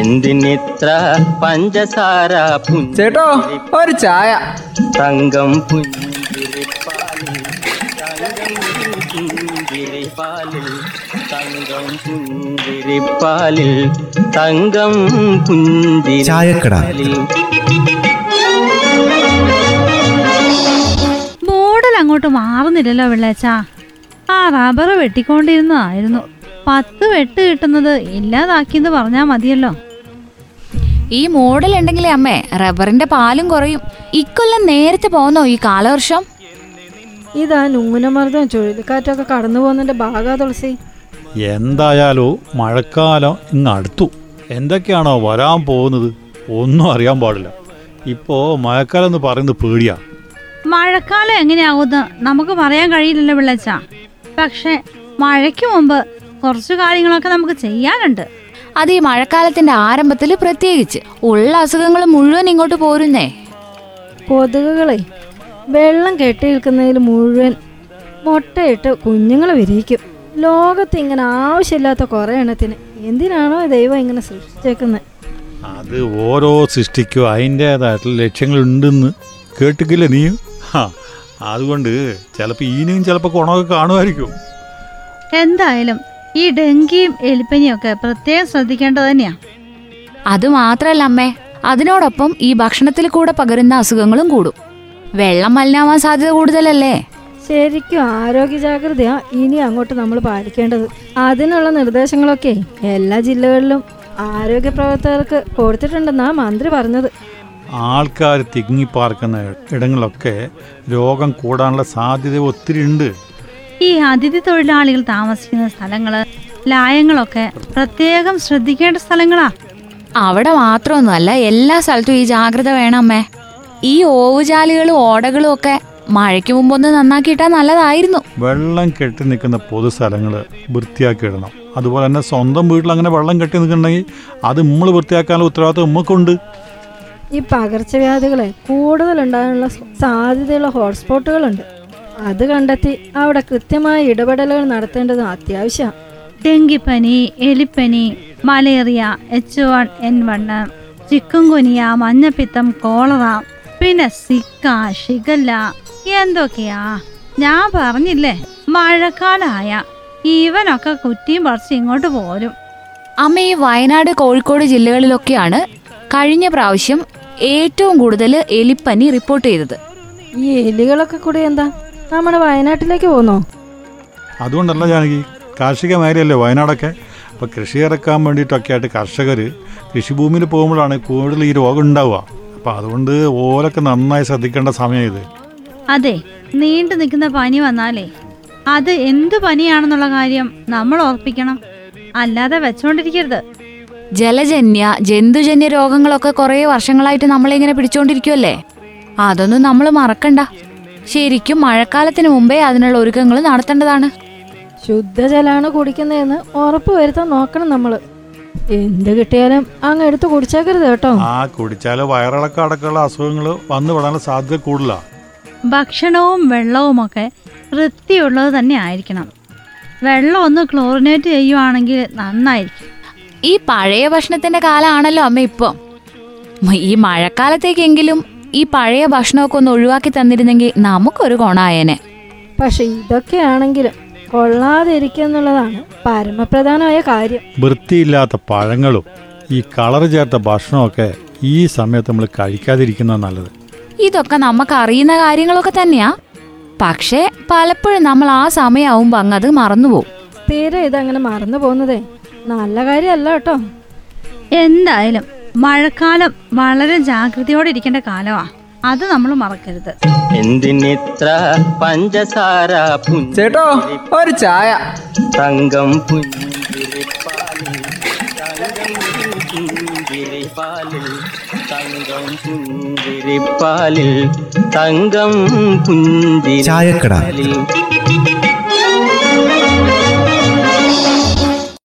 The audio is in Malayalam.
എന്തിനിത്ര പഞ്ചസാര ചേട്ടോ ഒരു ചായ. തങ്കം പുഞ്ചിരിപ്പാലിൽ തങ്കം പുഞ്ചിരിപ്പാലിൽ തങ്കം പുഞ്ചിരിപ്പാലിൽ തങ്കം ചായക്കട. പുഞ്ചിരിപ്പാലിൽ മോഡൽ അങ്ങോട്ട് മാറുന്നില്ലല്ലോ വെള്ളാച്ച. ആ റബ്ബർ വെട്ടിക്കൊണ്ടിരുന്നതായിരുന്നു. പത്ത് വെട്ട് കിട്ടുന്നത് ഇല്ലാതാക്കിയെന്ന് പറഞ്ഞാൽ മതിയല്ലോ. ഈ മോഡൽ ഉണ്ടെങ്കിലേ അമ്മേ റബ്ബറിന്റെ പാലും കുറയും. ഇക്കൊല്ലം നേരത്തെ പോന്നോ ഈ കാലവർഷം? ഇതാ നൂനമർദ്ദം ചുഴലിക്കാറ്റൊക്കെ കടന്നു പോകുന്നതിന്റെ ഭാഗാ തുളസി. എന്തായാലും മഴക്കാലം ഇങ്ങ് അടുത്തു. എന്തൊക്കെയാണോ വരാൻ പോകുന്നത് ഒന്നും അറിയാൻ പാടില്ല. ഇപ്പോ മഴക്കാലം എന്ന് പറയുന്നത് പേടിയാ. മഴക്കാലം എങ്ങനെയാകുമെന്ന് നമുക്ക് പറയാൻ കഴിയില്ലല്ലോ വിളച്ച പക്ഷെ മഴയ്ക്ക് മുമ്പ് കുറച്ചു കാര്യങ്ങളൊക്കെ നമുക്ക് ചെയ്യാനുണ്ട്. അത് ഈ മഴക്കാലത്തിന്റെ ആരംഭത്തിൽ പ്രത്യേകിച്ച്. ഉള്ള അസുഖങ്ങൾ മുഴുവൻ ഇങ്ങോട്ട് പോരുന്നേ. കൊതുകുകളെ വെള്ളം കെട്ടി നിൽക്കുന്നതിൽ മുഴുവൻ മുട്ടയിട്ട് കുഞ്ഞുങ്ങൾ വിരിയിക്കും. ലോകത്ത് ഇങ്ങനെ ആവശ്യമില്ലാത്ത കുറേ എണ്ണത്തിന് എന്തിനാണോ ദൈവം ഇങ്ങനെ സൃഷ്ടിച്ചേക്കുന്നത് അത് ഓരോ സൃഷ്ടിക്കും അതിന്റേതായിട്ടുള്ള ലക്ഷ്യങ്ങളുണ്ടെന്ന് കേട്ടിക്കില്ല നീയും? ഹാ അതുകൊണ്ട് ചിലപ്പോൾ ഈനും ചിലപ്പോൾ കുണമൊക്കെ കാണുമായിരിക്കും. എന്തായാലും ഈ ഡെങ്കിയും എലിപ്പനിയും ഒക്കെ പ്രത്യേകം ശ്രദ്ധിക്കേണ്ടത് തന്നെയാ. അത് മാത്രല്ല അമ്മേ അതിനോടൊപ്പം ഈ ഭക്ഷണത്തിൽ കൂടെ പകരുന്ന അസുഖങ്ങളും കൂടും. വെള്ളം മലിനാവാൻ സാധ്യത കൂടുതലല്ലേ? ശരിക്കും ആരോഗ്യ ജാഗ്രതയാ ഇനി അങ്ങോട്ട് നമ്മൾ പാലിക്കേണ്ടത്. അതിനുള്ള നിർദ്ദേശങ്ങളൊക്കെ എല്ലാ ജില്ലകളിലും ആരോഗ്യ പ്രവർത്തകർക്ക് കൊടുത്തിട്ടുണ്ടെന്നാ മന്ത്രി പറഞ്ഞത്. ആൾക്കാർ തിങ്ങി പാർക്കുന്ന ഇടങ്ങളൊക്കെ രോഗം കൂടാനുള്ള സാധ്യത ഒത്തിരി ഉണ്ട് ഈ അതിഥി തൊഴിലാളികൾ താമസിക്കുന്ന സ്ഥലങ്ങൾ ലായങ്ങളൊക്കെ പ്രത്യേകം ശ്രദ്ധിക്കേണ്ട സ്ഥലങ്ങളാ. അവിടെ മാത്രമൊന്നുമല്ല എല്ലാ സ്ഥലത്തും ഈ ജാഗ്രത വേണം അമ്മേ ഈ ഓവുചാലുകളും ഓടകളും ഒക്കെ മഴയ്ക്ക് മുമ്പൊന്ന് നന്നാക്കിയിട്ടാ നല്ലതായിരുന്നു. വെള്ളം കെട്ടി നിൽക്കുന്ന പൊതു പൊതുസ്ഥലങ്ങൾ വൃത്തിയാക്കി ഇടണം. അതുപോലെ തന്നെ സ്വന്തം വീട്ടിൽ അങ്ങനെ വെള്ളം കെട്ടി നിൽക്കുന്നുണ്ടെങ്കിൽ അത് നമ്മൾ വൃത്തിയാക്കാനുള്ള ഉത്തരവാദിത്വം നമുക്കുണ്ട് ഈ പകർച്ചവ്യാധികളെ കൂടുതൽ ഉണ്ടാകാനുള്ള സാധ്യതയുള്ള ഹോട്ട്സ്പോട്ടുകളുണ്ട്. അത് കണ്ടെത്തി അവിടെ കൃത്യമായ ഇടപെടലുകൾ നടത്തേണ്ടത് അത്യാവശ്യമാണ് ഡെങ്കിപ്പനി എലിപ്പനി malaria H one N one chikungunya മഞ്ഞപ്പിത്തം കോളറ പിന്നെ സിക്ക ഷിഗല്ല എന്തൊക്കെയാ? ഞാൻ പറഞ്ഞില്ലേ മഴക്കാലായ. ഇവനൊക്കെ കുറ്റിയും പറിച്ച് ഇങ്ങോട്ട് പോരും. അമ്മ ഈ വയനാട് കോഴിക്കോട് ജില്ലകളിലൊക്കെയാണ് കഴിഞ്ഞ പ്രാവശ്യം ഏറ്റവും കൂടുതൽ എലിപ്പനി റിപ്പോർട്ട് ചെയ്തത്. ഈ എലികളൊക്കെ കൂടെ എന്താ? നമ്മുടെ വയനാട്ടിലേക്ക് പോന്നോ? അതുകൊണ്ടല്ല ജാനകി. കാർഷിക മേഖലയല്ലേ വയനാടൊക്കെ. അപ്പോൾ കൃഷി ഇറക്കാൻ വേണ്ടിയിട്ടൊക്കെ ആയിട്ട് കർഷകർ കൃഷിഭൂമിയിൽ പോകുമ്പോഴാണ് കൂടുതൽ ഈ രോഗം ഉണ്ടാവുക. അപ്പോൾ അതുകൊണ്ട് ഓലൊക്കെ നന്നായി ശ്രദ്ധിക്കേണ്ട സമയം ഇത് അതെ നീണ്ടു നിൽക്കുന്ന പനി വന്നാലേ അത് എന്ത് പനിയാണെന്നുള്ള കാര്യം നമ്മൾ ഓർപ്പിക്കണം. അല്ലാതെ വെച്ചോണ്ടിരിക്കരുത്. ജലജന്യ ജന്തുജന്യ രോഗങ്ങളൊക്കെ കുറേ വർഷങ്ങളായിട്ട് നമ്മളിങ്ങനെ പിടിച്ചോണ്ടിരിക്കുമല്ലേ അതൊന്നും നമ്മൾ മറക്കണ്ട. ശരിക്കും മഴക്കാലത്തിന് മുമ്പേ അതിനുള്ള ഒരുക്കങ്ങൾ നടത്തേണ്ടതാണ്. ശുദ്ധജലാണ് കുടിക്കുന്നതെന്ന് ഉറപ്പ് വരുത്താൻ നോക്കണം നമ്മൾ. എന്ത് കിട്ടിയാലും അങ്ങ് എടുത്ത് കുടിച്ചേക്കരുത് കേട്ടോ. ആ കുടിച്ചാൽ വയറിളക്കം അടക്കമുള്ള അസുഖങ്ങൾ വന്നു വിടാനുള്ള സാധ്യത കൂടുതലാ. ഭക്ഷണവും വെള്ളവുമൊക്കെ വൃത്തിയുള്ളത് തന്നെ ആയിരിക്കണം. വെള്ളം ഒന്ന് ക്ലോറിനേറ്റ് ചെയ്യുവാണെങ്കിൽ നന്നായിരിക്കും. ഈ പഴയ ഭക്ഷണത്തിന്റെ കാലമാണല്ലോ അമ്മ ഇപ്പം. ഈ മഴക്കാലത്തേക്കെങ്കിലും ഈ പഴയ ഭക്ഷണമൊക്കെ ഒന്ന് ഒഴിവാക്കി തന്നിരുന്നെങ്കിൽ നമുക്കൊരു ഗുണായേനെ. പക്ഷെ ഇതൊക്കെയാണെങ്കിലും കൊള്ളാതിരിക്കുക എന്നുള്ളതാണ് പരമപ്രധാനമായ കാര്യം. വൃത്തിയില്ലാത്ത പഴങ്ങളും ഈ കളർ ചേർത്ത ഭക്ഷണമൊക്കെ ഈ സമയത്ത് നമ്മൾ കഴിക്കാതിരിക്കുന്നത് നല്ലത്. ഇതൊക്കെ നമുക്ക് അറിയുന്ന കാര്യങ്ങളൊക്കെ തന്നെയാ. പക്ഷേ പലപ്പോഴും നമ്മൾ ആ സമയമാവുമ്പോൾ അങ്ങ് അത് മറന്നുപോകും തീരെ ഇതങ്ങനെ മറന്നു പോകുന്നതേ നല്ല കാര്യമല്ല കേട്ടോ. എന്തായാലും മഴക്കാലം വളരെ ജാഗ്രതയോടെ ഇരിക്കേണ്ട കാലമാ. അത് നമ്മൾ മറക്കരുത്. എന്തിനിത്ര പഞ്ചസാര ചേട്ടോ ഒരു ചായ. തങ്കം പുഞ്ചിരിപ്പാലിൽ തങ്കം പുഞ്ചിരിപ്പാലിൽ തങ്കം പുഞ്ചിരിപ്പാലിൽ തങ്കം ചായക്കട. പുഞ്ചിരിപ്പാലിൽ